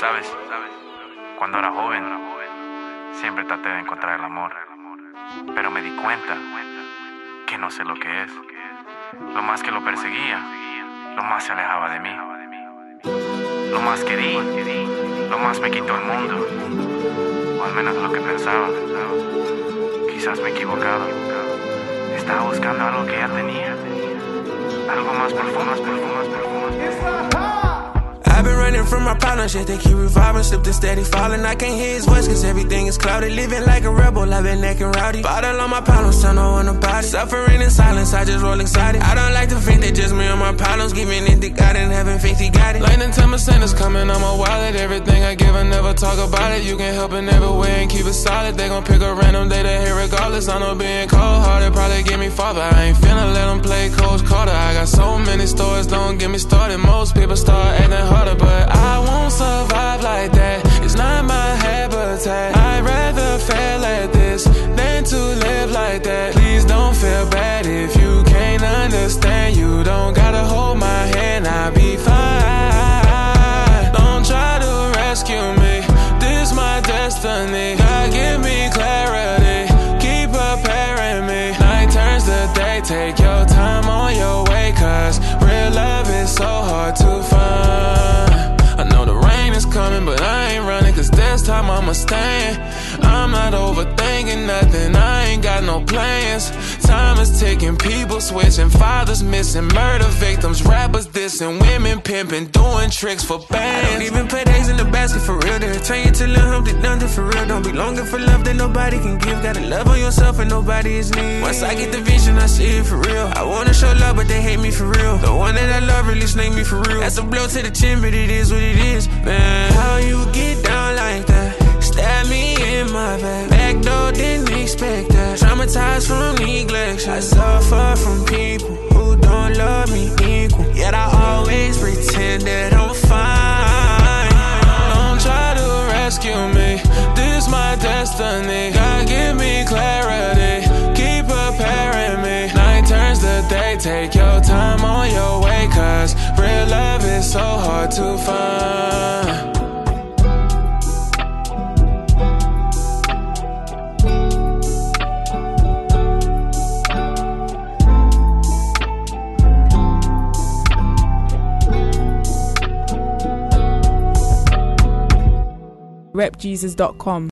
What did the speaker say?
Sabes, cuando era joven, siempre traté de encontrar el amor, pero me di cuenta que no sé lo que es. Lo más que lo perseguía, lo más se alejaba de mí. Lo más que di, lo más me quitó el mundo, o al menos lo que pensaba. Quizás me equivocaba. Estaba buscando algo que ya tenía, algo más profundo, más profundo, más profundo. Running from my problems, yet they keep reviving. Slipped and steady falling. I can't hear his voice, cause everything is clouded. Living like a rebel, I've been acting rowdy. Bottle on my problems, no one about it. Suffering in silence, I just roll excited. I don't like to think that just me and my problems. Giving it to God and having faith, he got it. Lightning time of is coming on my wallet. Everything I give, I never talk about it. You can help in every way and keep it solid. They gon' pick a random day to hear regardless. I know being cold hearted probably get me farther. I ain't finna let them play Coach Carter. I got so many stories, don't get me started. Most people start acting harder, but survive like that. It's not my habitat. I'd rather fail at this than to live like that. Please don't feel bad if you can't understand. You don't gotta hold my hand, I'll be fine. Don't try to rescue me. This my destiny. God give me clarity. Keep preparing me. Night turns to day. Take time I'ma stand. I'm not overthinking nothing. I ain't got no plans. Time is ticking, people switching, fathers missing, murder victims, rappers dissing, women pimping, doing tricks for bands. I don't even put eggs in the basket for real. They'll turn you to Lil Humpty Dumpty for real. Don't be longing for love that nobody can give. Gotta love on yourself and nobody is need. Once I get the vision, I see it for real. I wanna show love, but they hate me for real. The one that I love really snake me for real. That's a blow to the chin, but it is what it is, man. Suffer from people who don't love me equal. Yet I always pretend that I'm fine. Don't try to rescue me. This my destiny. God give me clarity. Keep preparing me. Night turns to day. Take your time on your way. Cause real love is so hard to find. repjesus.com